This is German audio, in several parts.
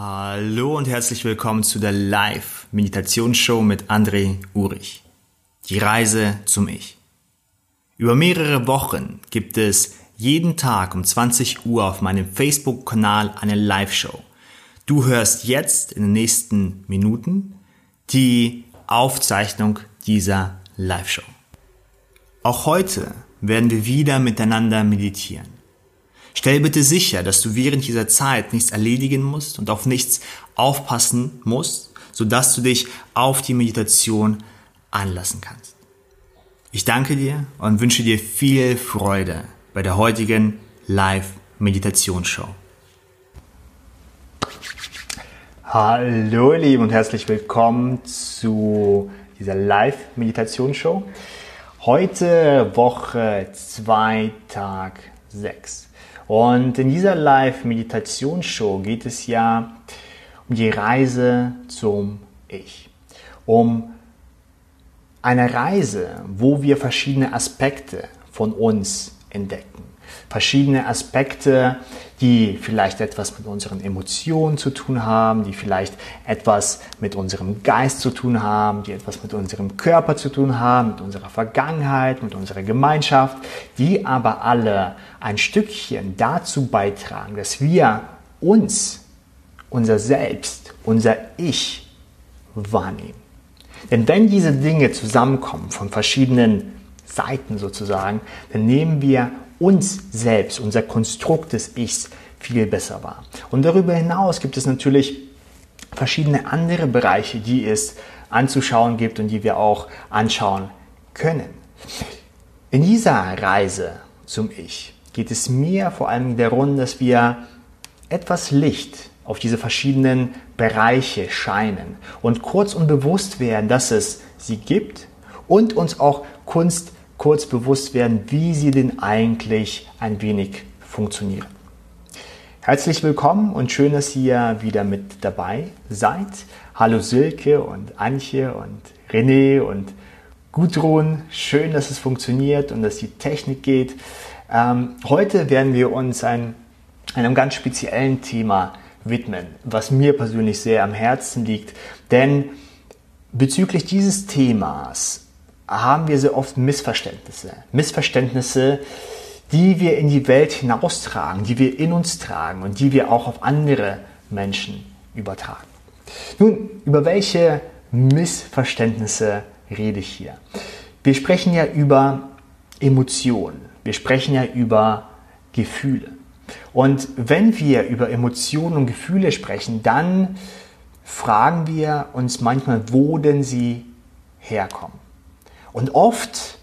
Hallo und herzlich willkommen zu der Live-Meditationsshow mit André Urich. Die Reise zum Ich. Über mehrere Wochen gibt es jeden Tag um 20 Uhr auf meinem Facebook-Kanal eine Live-Show. Du hörst jetzt in den nächsten Minuten die Aufzeichnung dieser Live-Show. Auch heute werden wir wieder miteinander meditieren. Stell bitte sicher, dass du während dieser Zeit nichts erledigen musst und auf nichts aufpassen musst, sodass du dich auf die Meditation anlassen kannst. Ich danke dir und wünsche dir viel Freude bei der heutigen Live-Meditationsshow. Hallo ihr Lieben und herzlich willkommen zu dieser Live-Meditationsshow. Heute Woche 2, Tag 6. Und in dieser Live-Meditationsshow geht es ja um die Reise zum Ich. Um eine Reise, wo wir verschiedene Aspekte von uns entdecken verschiedene Aspekte, die vielleicht etwas mit unseren Emotionen zu tun haben, die vielleicht etwas mit unserem Geist zu tun haben, die etwas mit unserem Körper zu tun haben, mit unserer Vergangenheit, mit unserer Gemeinschaft, die aber alle ein Stückchen dazu beitragen, dass wir uns, unser Selbst, unser Ich wahrnehmen. Denn wenn diese Dinge zusammenkommen von verschiedenen Seiten sozusagen, dann nehmen wir uns selbst, unser Konstrukt des Ichs viel besser wahr. Und darüber hinaus gibt es natürlich verschiedene andere Bereiche, die es anzuschauen gibt und die wir auch anschauen können. In dieser Reise zum Ich geht es mir vor allem darum, dass wir etwas Licht auf diese verschiedenen Bereiche scheinen und kurz und bewusst werden, dass es sie gibt und uns auch Kunst kurz bewusst werden, wie sie denn eigentlich ein wenig funktionieren. Herzlich willkommen und schön, dass ihr wieder mit dabei seid. Hallo Silke und Antje und René und Gudrun. Schön, dass es funktioniert und dass die Technik geht. Ähm, heute werden wir uns ein, einem ganz speziellen Thema widmen, was mir persönlich sehr am Herzen liegt. Denn bezüglich dieses Themas haben wir sehr oft Missverständnisse. Missverständnisse, die wir in die Welt hinaustragen, die wir in uns tragen und die wir auch auf andere Menschen übertragen. Nun, über welche Missverständnisse rede ich hier? Wir sprechen ja über Emotionen. Wir sprechen ja über Gefühle. Und wenn wir über Emotionen und Gefühle sprechen, dann fragen wir uns manchmal, wo denn sie herkommen. Und oft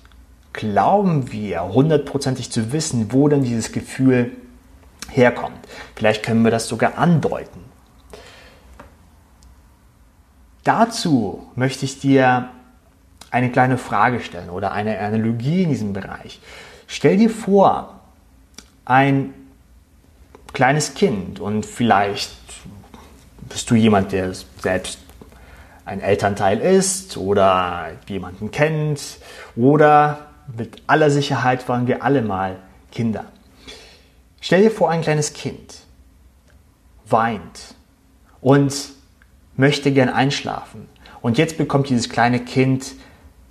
glauben wir hundertprozentig zu wissen, wo denn dieses Gefühl herkommt. Vielleicht können wir das sogar andeuten. Dazu möchte ich dir eine kleine Frage stellen oder eine Analogie in diesem Bereich. Stell dir vor, ein kleines Kind und vielleicht bist du jemand, der selbst ein Elternteil ist oder jemanden kennt oder mit aller Sicherheit waren wir alle mal Kinder. Stell dir vor, ein kleines Kind weint und möchte gern einschlafen. Und jetzt bekommt dieses kleine Kind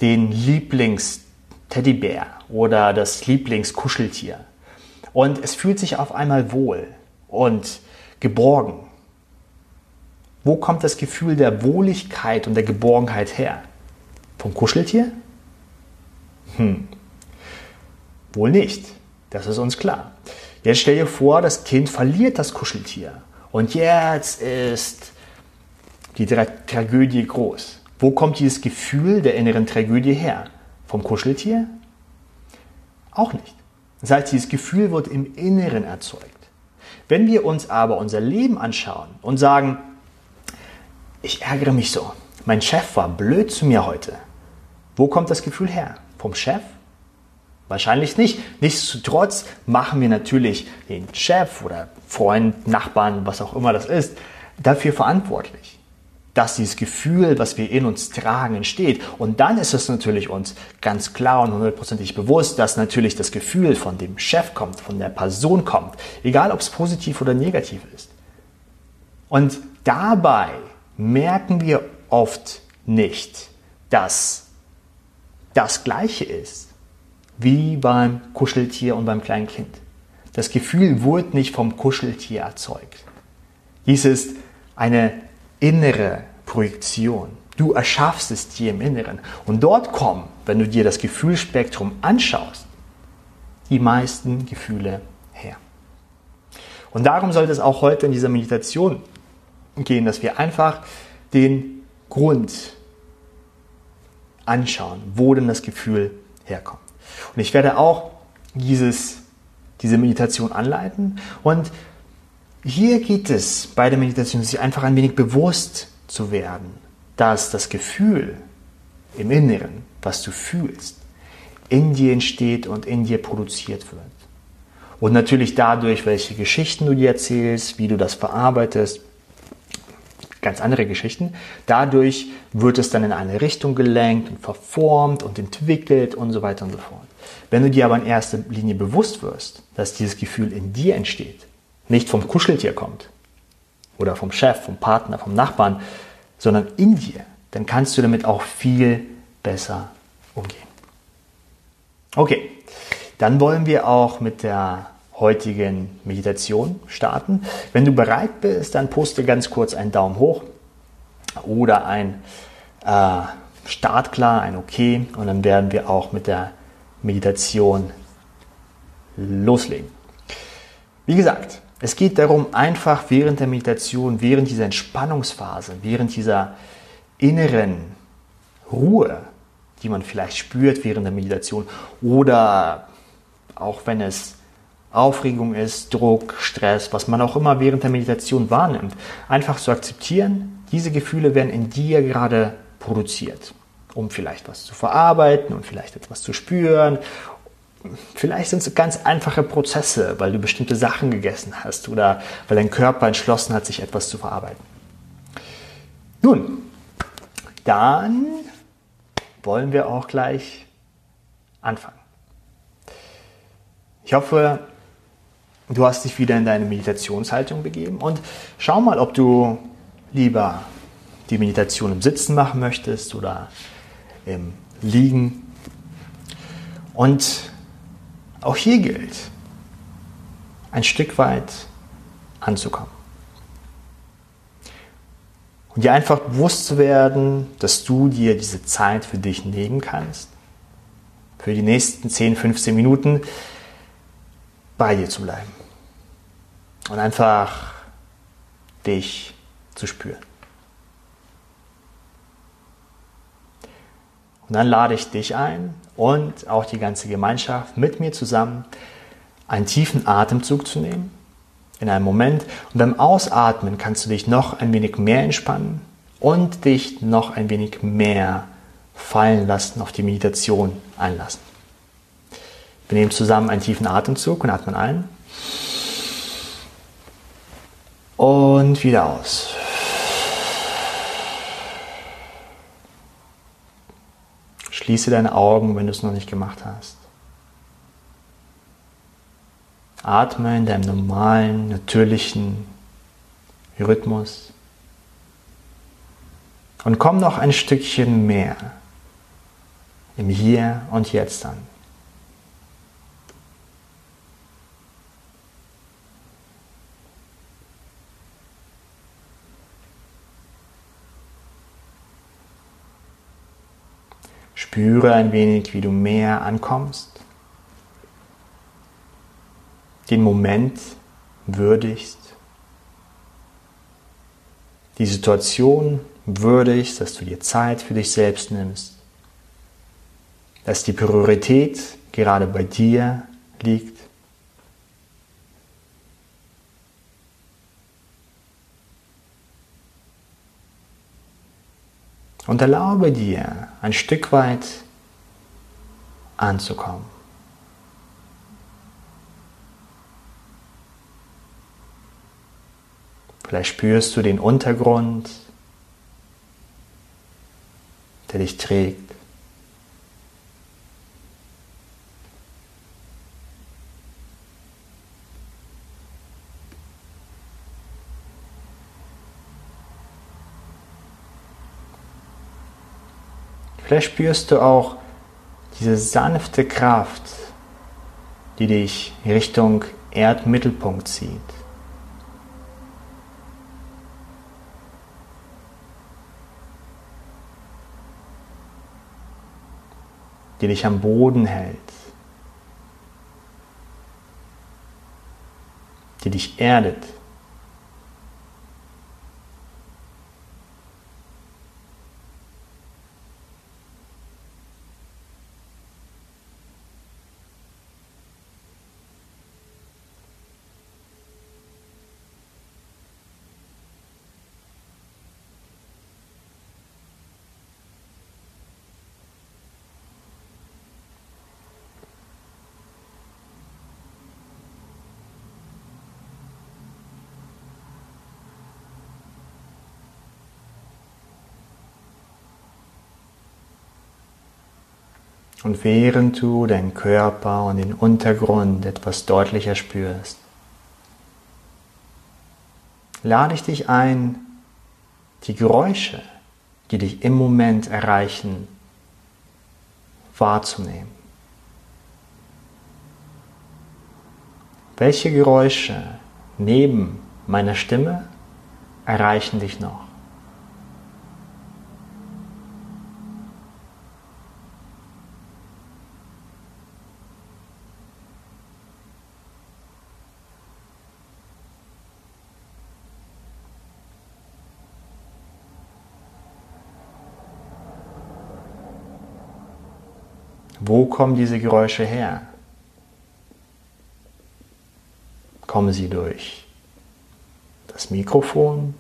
den Lieblings-Teddybär oder das Lieblingskuscheltier. Und es fühlt sich auf einmal wohl und geborgen wo kommt das Gefühl der Wohligkeit und der Geborgenheit her? Vom Kuscheltier? Hm. Wohl nicht. Das ist uns klar. Jetzt stell dir vor, das Kind verliert das Kuscheltier. Und jetzt ist die Tragödie groß. Wo kommt dieses Gefühl der inneren Tragödie her? Vom Kuscheltier? Auch nicht. Das heißt, dieses Gefühl wird im Inneren erzeugt. Wenn wir uns aber unser Leben anschauen und sagen, ich ärgere mich so. Mein Chef war blöd zu mir heute. Wo kommt das Gefühl her? Vom Chef? Wahrscheinlich nicht. Nichtsdestotrotz machen wir natürlich den Chef oder Freund, Nachbarn, was auch immer das ist, dafür verantwortlich, dass dieses Gefühl, was wir in uns tragen, entsteht. Und dann ist es natürlich uns ganz klar und hundertprozentig bewusst, dass natürlich das Gefühl von dem Chef kommt, von der Person kommt, egal ob es positiv oder negativ ist. Und Dabei merken wir oft nicht, dass das gleiche ist wie beim Kuscheltier und beim kleinen Kind. Das Gefühl wurde nicht vom Kuscheltier erzeugt. Dies ist eine innere Projektion. Du erschaffst es dir im Inneren. Und dort kommen, wenn du dir das Gefühlsspektrum anschaust, die meisten Gefühle her. Und darum sollte es auch heute in dieser Meditation gehen, dass wir einfach den Grund anschauen, wo denn das Gefühl herkommt. Und ich werde auch dieses, diese Meditation anleiten. Und hier geht es bei der Meditation, sich einfach ein wenig bewusst zu werden, dass das Gefühl im Inneren, was du fühlst, in dir entsteht und in dir produziert wird. Und natürlich dadurch, welche Geschichten du dir erzählst, wie du das verarbeitest, ganz andere Geschichten. Dadurch wird es dann in eine Richtung gelenkt und verformt und entwickelt und so weiter und so fort. Wenn du dir aber in erster Linie bewusst wirst, dass dieses Gefühl in dir entsteht, nicht vom Kuscheltier kommt oder vom Chef, vom Partner, vom Nachbarn, sondern in dir, dann kannst du damit auch viel besser umgehen. Okay, dann wollen wir auch mit der heutigen Meditation starten. Wenn du bereit bist, dann poste ganz kurz einen Daumen hoch oder ein äh, Startklar, ein OK und dann werden wir auch mit der Meditation loslegen. Wie gesagt, es geht darum, einfach während der Meditation, während dieser Entspannungsphase, während dieser inneren Ruhe, die man vielleicht spürt während der Meditation oder auch wenn es Aufregung ist, Druck, Stress, was man auch immer während der Meditation wahrnimmt, einfach zu akzeptieren, diese Gefühle werden in dir gerade produziert, um vielleicht was zu verarbeiten und vielleicht etwas zu spüren. Vielleicht sind es ganz einfache Prozesse, weil du bestimmte Sachen gegessen hast oder weil dein Körper entschlossen hat, sich etwas zu verarbeiten. Nun, dann wollen wir auch gleich anfangen. Ich hoffe, du hast dich wieder in deine Meditationshaltung begeben und schau mal, ob du lieber die Meditation im Sitzen machen möchtest oder im Liegen. Und auch hier gilt, ein Stück weit anzukommen. Und dir einfach bewusst zu werden, dass du dir diese Zeit für dich nehmen kannst, für die nächsten 10, 15 Minuten bei dir zu bleiben und einfach dich zu spüren. Und dann lade ich dich ein und auch die ganze Gemeinschaft mit mir zusammen einen tiefen Atemzug zu nehmen in einem Moment. Und beim Ausatmen kannst du dich noch ein wenig mehr entspannen und dich noch ein wenig mehr fallen lassen, auf die Meditation einlassen. Wir nehmen zusammen einen tiefen Atemzug und atmen ein. Und wieder aus. Schließe deine Augen, wenn du es noch nicht gemacht hast. Atme in deinem normalen, natürlichen Rhythmus. Und komm noch ein Stückchen mehr im Hier und Jetzt an. Spüre ein wenig, wie du mehr ankommst, den Moment würdigst, die Situation würdigst, dass du dir Zeit für dich selbst nimmst, dass die Priorität gerade bei dir liegt. Und erlaube dir ein Stück weit anzukommen. Vielleicht spürst du den Untergrund, der dich trägt. Vielleicht spürst du auch diese sanfte Kraft, die dich Richtung Erdmittelpunkt zieht. die dich am Boden hält, die dich erdet. Und während du deinen Körper und den Untergrund etwas deutlicher spürst, lade ich dich ein, die Geräusche, die dich im Moment erreichen, wahrzunehmen. Welche Geräusche neben meiner Stimme erreichen dich noch? Wo kommen diese Geräusche her? Kommen sie durch das Mikrofon?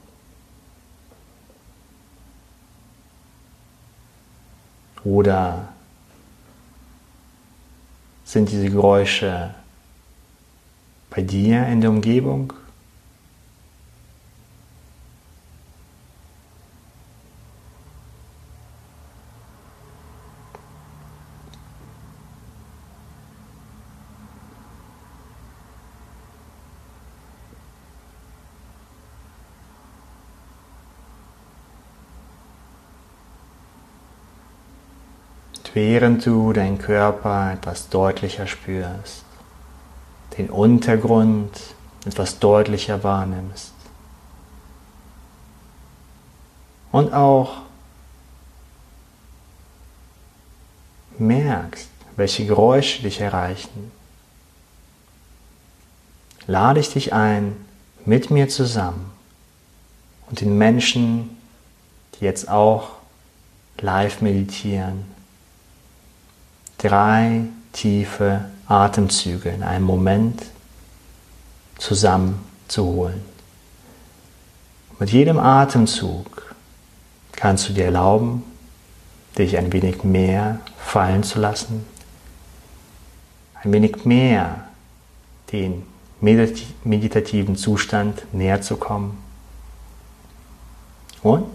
Oder sind diese Geräusche bei dir in der Umgebung? Während du deinen Körper etwas deutlicher spürst, den Untergrund etwas deutlicher wahrnimmst. Und auch merkst, welche Geräusche dich erreichen, lade ich dich ein, mit mir zusammen und den Menschen, die jetzt auch live meditieren, drei tiefe Atemzüge in einem Moment zusammenzuholen. Mit jedem Atemzug kannst du dir erlauben, dich ein wenig mehr fallen zu lassen, ein wenig mehr den meditativen Zustand näher zu kommen und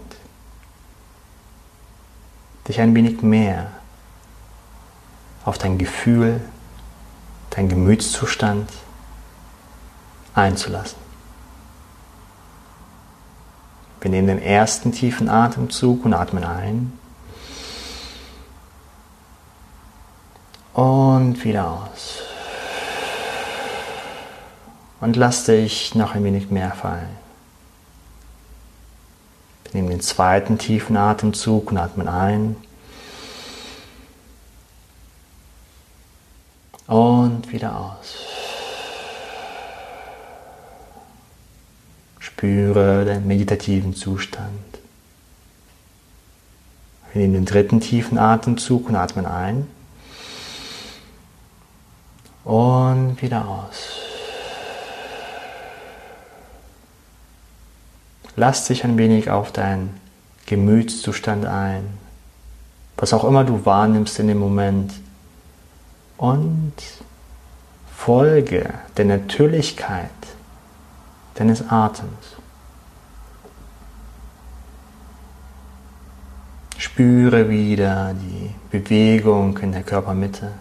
dich ein wenig mehr auf dein Gefühl, dein Gemütszustand einzulassen. Wir nehmen den ersten tiefen Atemzug und atmen ein. Und wieder aus. Und lass dich noch ein wenig mehr fallen. Wir nehmen den zweiten tiefen Atemzug und atmen ein. Und wieder aus. Spüre den meditativen Zustand. Wir nehmen den dritten tiefen Atemzug und atmen ein. Und wieder aus. Lass dich ein wenig auf deinen Gemütszustand ein. Was auch immer du wahrnimmst in dem Moment und folge der Natürlichkeit deines Atems. Spüre wieder die Bewegung in der Körpermitte.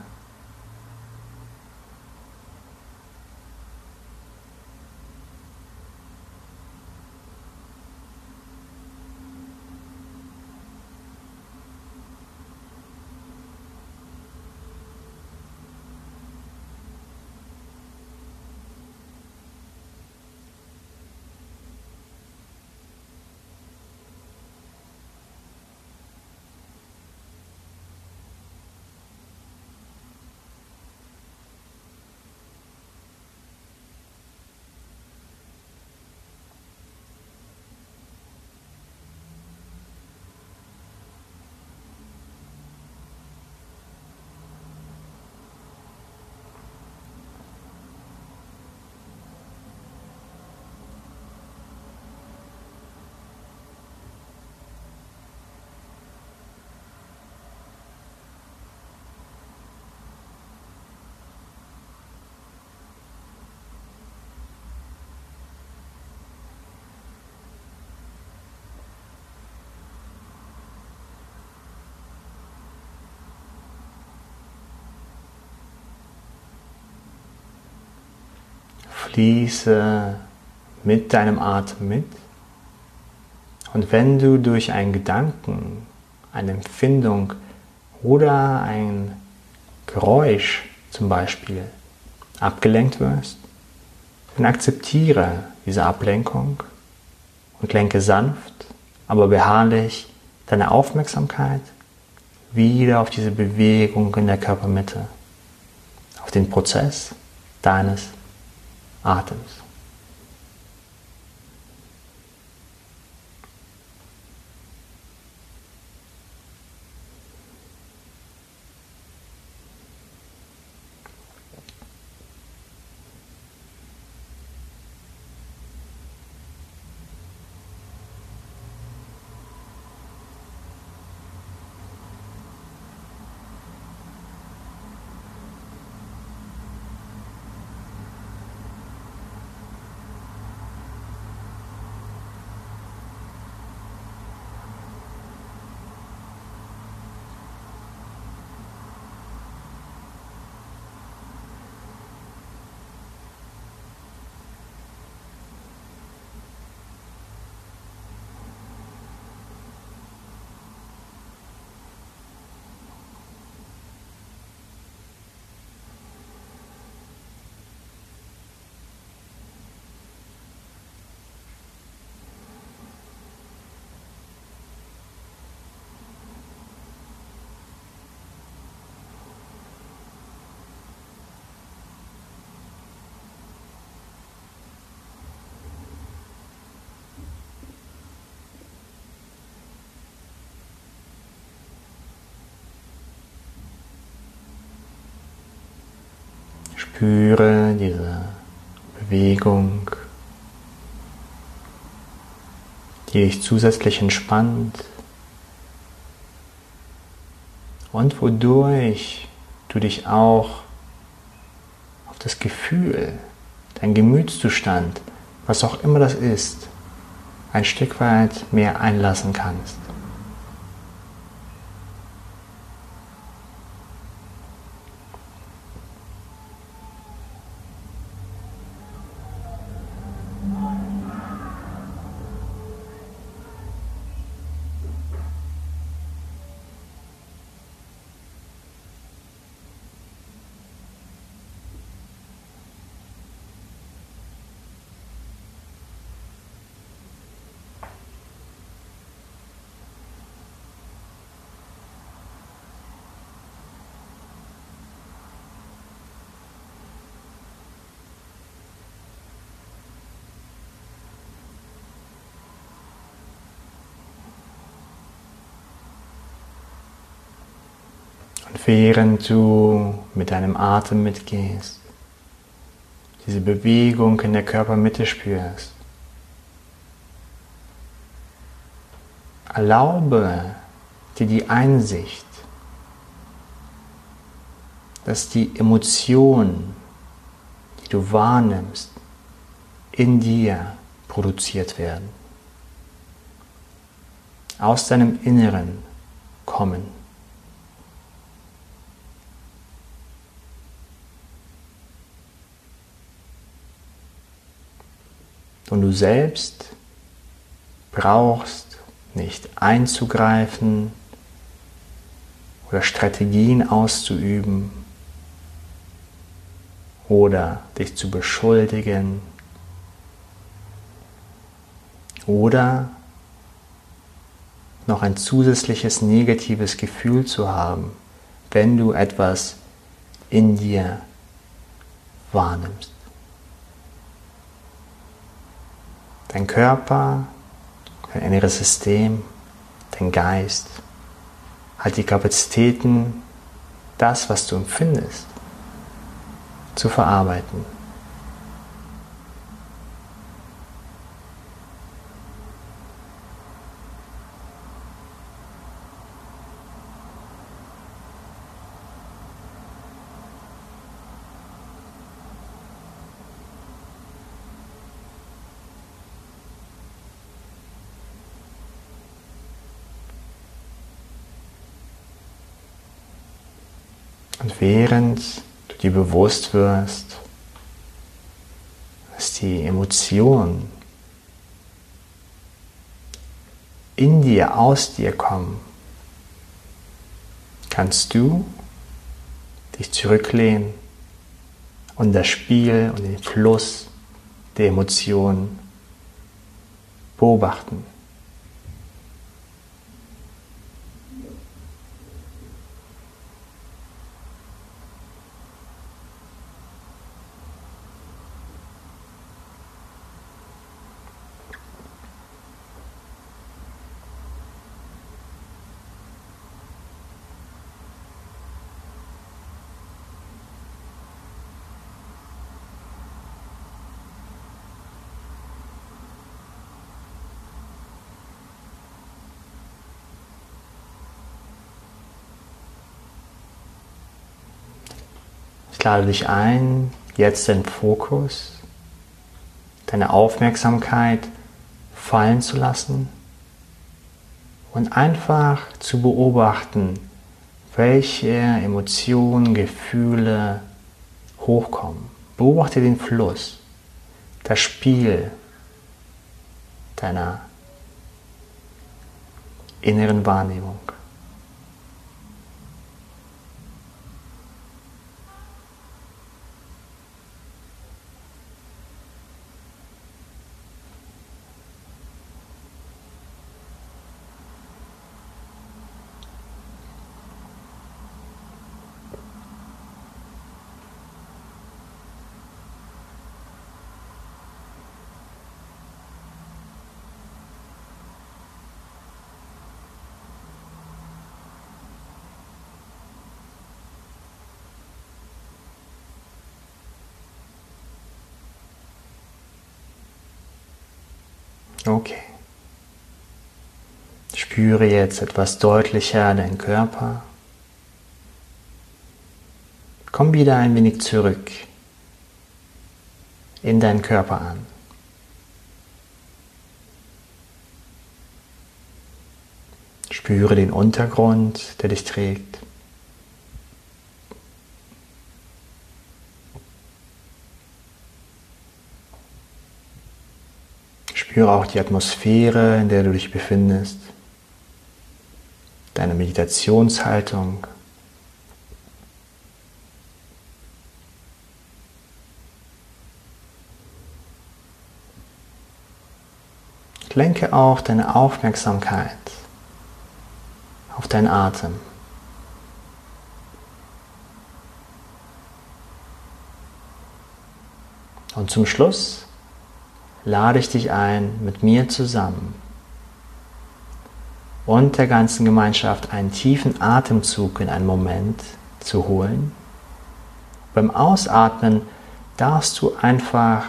Fließe mit deinem Atem mit. Und wenn du durch einen Gedanken, eine Empfindung oder ein Geräusch zum Beispiel abgelenkt wirst, dann akzeptiere diese Ablenkung und lenke sanft, aber beharrlich deine Aufmerksamkeit wieder auf diese Bewegung in der Körpermitte, auf den Prozess deines Atems. Spüre diese Bewegung, die dich zusätzlich entspannt und wodurch du dich auch auf das Gefühl, dein Gemütszustand, was auch immer das ist, ein Stück weit mehr einlassen kannst. Und während du mit deinem Atem mitgehst, diese Bewegung in der Körpermitte spürst, erlaube dir die Einsicht, dass die Emotionen, die du wahrnimmst, in dir produziert werden, aus deinem Inneren kommen. Und du selbst brauchst nicht einzugreifen oder Strategien auszuüben oder dich zu beschuldigen oder noch ein zusätzliches negatives Gefühl zu haben, wenn du etwas in dir wahrnimmst. Dein Körper, dein inneres System, dein Geist hat die Kapazitäten, das, was du empfindest, zu verarbeiten. Und während du dir bewusst wirst, die Emotionen in dir, aus dir kommen, kannst du dich zurücklehnen und das Spiel und den Fluss der Emotionen beobachten. Lade dich ein, jetzt den Fokus, deine Aufmerksamkeit fallen zu lassen und einfach zu beobachten, welche Emotionen, Gefühle hochkommen. Beobachte den Fluss, das Spiel deiner inneren Wahrnehmung. Okay. Spüre jetzt etwas deutlicher deinen Körper. Komm wieder ein wenig zurück in deinen Körper an. Spüre den Untergrund, der dich trägt. Spüre auch die Atmosphäre, in der du dich befindest, deine Meditationshaltung. Lenke auch deine Aufmerksamkeit auf deinen Atem. Und zum Schluss lade ich dich ein, mit mir zusammen und der ganzen Gemeinschaft einen tiefen Atemzug in einen Moment zu holen. Beim Ausatmen darfst du einfach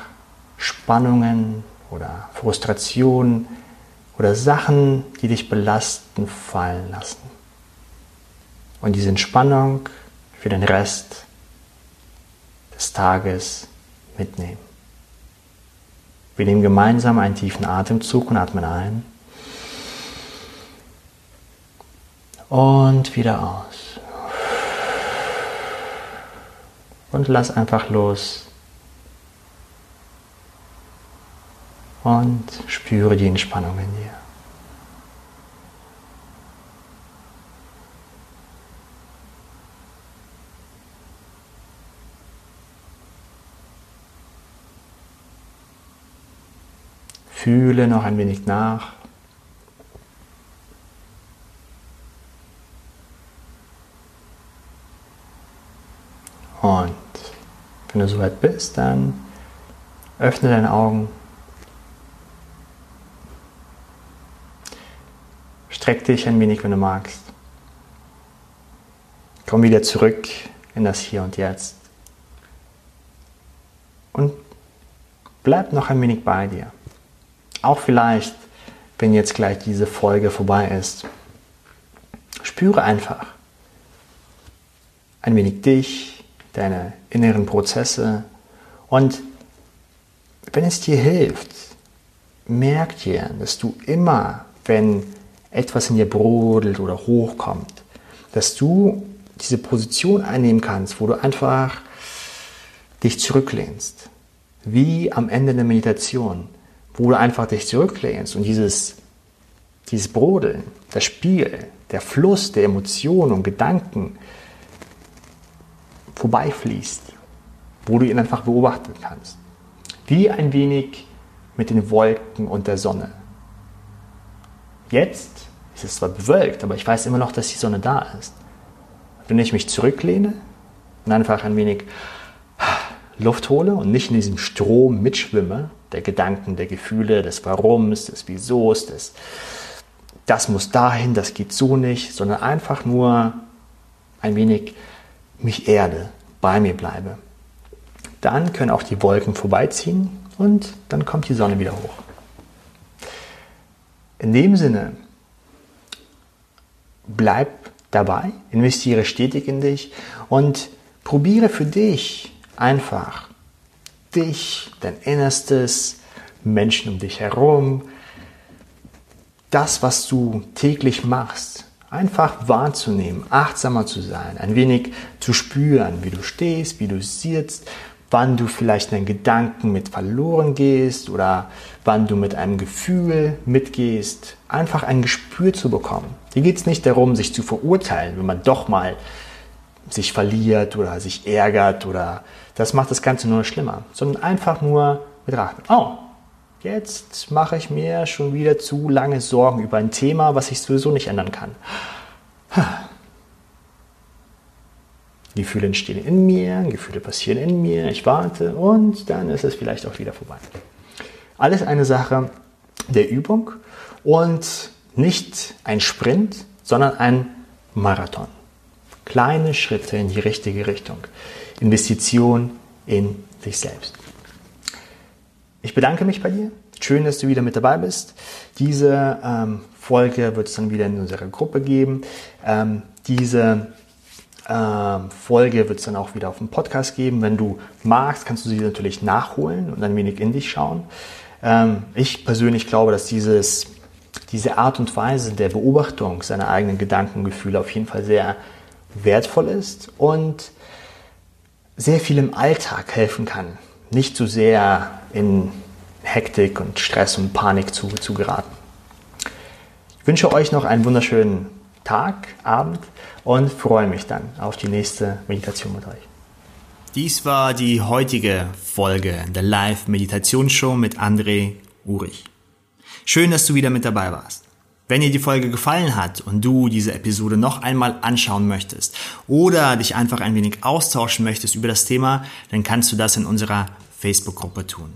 Spannungen oder Frustrationen oder Sachen, die dich belasten, fallen lassen. Und diese Entspannung für den Rest des Tages mitnehmen. Wir nehmen gemeinsam einen tiefen Atemzug und atmen ein. Und wieder aus. Und lass einfach los. Und spüre die Entspannung in dir. Fühle noch ein wenig nach. Und wenn du soweit bist, dann öffne deine Augen. Streck dich ein wenig, wenn du magst. Komm wieder zurück in das Hier und Jetzt. Und bleib noch ein wenig bei dir. Auch vielleicht, wenn jetzt gleich diese Folge vorbei ist. Spüre einfach ein wenig dich, deine inneren Prozesse. Und wenn es dir hilft, merk dir, dass du immer, wenn etwas in dir brodelt oder hochkommt, dass du diese Position einnehmen kannst, wo du einfach dich zurücklehnst. Wie am Ende der Meditation, wo du einfach dich zurücklehnst und dieses, dieses Brodeln, das Spiel, der Fluss der Emotionen und Gedanken vorbeifließt, wo du ihn einfach beobachten kannst. Wie ein wenig mit den Wolken und der Sonne. Jetzt ist es zwar bewölkt, aber ich weiß immer noch, dass die Sonne da ist. Wenn ich mich zurücklehne und einfach ein wenig Luft hole und nicht in diesem Strom mitschwimme, der Gedanken, der Gefühle, des Warums, des Wiesos, des das muss dahin, das geht so nicht, sondern einfach nur ein wenig mich erde, bei mir bleibe. Dann können auch die Wolken vorbeiziehen und dann kommt die Sonne wieder hoch. In dem Sinne, bleib dabei, investiere stetig in dich und probiere für dich einfach dich, dein Innerstes, Menschen um dich herum, das, was du täglich machst, einfach wahrzunehmen, achtsamer zu sein, ein wenig zu spüren, wie du stehst, wie du sitzt, wann du vielleicht in Gedanken mit verloren gehst oder wann du mit einem Gefühl mitgehst, einfach ein Gespür zu bekommen. Hier geht es nicht darum, sich zu verurteilen, wenn man doch mal sich verliert oder sich ärgert oder das macht das Ganze nur schlimmer, sondern einfach nur betrachten. Oh, jetzt mache ich mir schon wieder zu lange Sorgen über ein Thema, was ich sowieso nicht ändern kann. Gefühle entstehen in mir, Gefühle passieren in mir, ich warte und dann ist es vielleicht auch wieder vorbei. Alles eine Sache der Übung und nicht ein Sprint, sondern ein Marathon. Kleine Schritte in die richtige Richtung. Investition in sich selbst. Ich bedanke mich bei dir. Schön, dass du wieder mit dabei bist. Diese ähm, Folge wird es dann wieder in unserer Gruppe geben. Ähm, diese ähm, Folge wird es dann auch wieder auf dem Podcast geben. Wenn du magst, kannst du sie natürlich nachholen und ein wenig in dich schauen. Ähm, ich persönlich glaube, dass dieses, diese Art und Weise der Beobachtung seiner eigenen Gedanken Gefühle auf jeden Fall sehr wertvoll ist und sehr viel im Alltag helfen kann nicht zu sehr in Hektik und Stress und Panik zu, zu geraten. Ich wünsche euch noch einen wunderschönen Tag, Abend und freue mich dann auf die nächste Meditation mit euch. Dies war die heutige Folge der Live-Meditationsshow mit André Urich. Schön, dass du wieder mit dabei warst. Wenn dir die Folge gefallen hat und du diese Episode noch einmal anschauen möchtest oder dich einfach ein wenig austauschen möchtest über das Thema, dann kannst du das in unserer Facebook-Gruppe tun.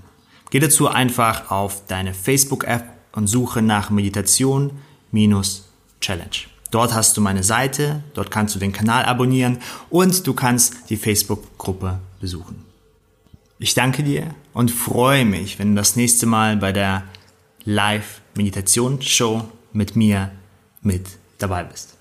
Geh dazu einfach auf deine Facebook-App und suche nach Meditation-Challenge. Dort hast du meine Seite, dort kannst du den Kanal abonnieren und du kannst die Facebook-Gruppe besuchen. Ich danke dir und freue mich, wenn du das nächste Mal bei der Live-Meditation-Show mit mir mit dabei bist.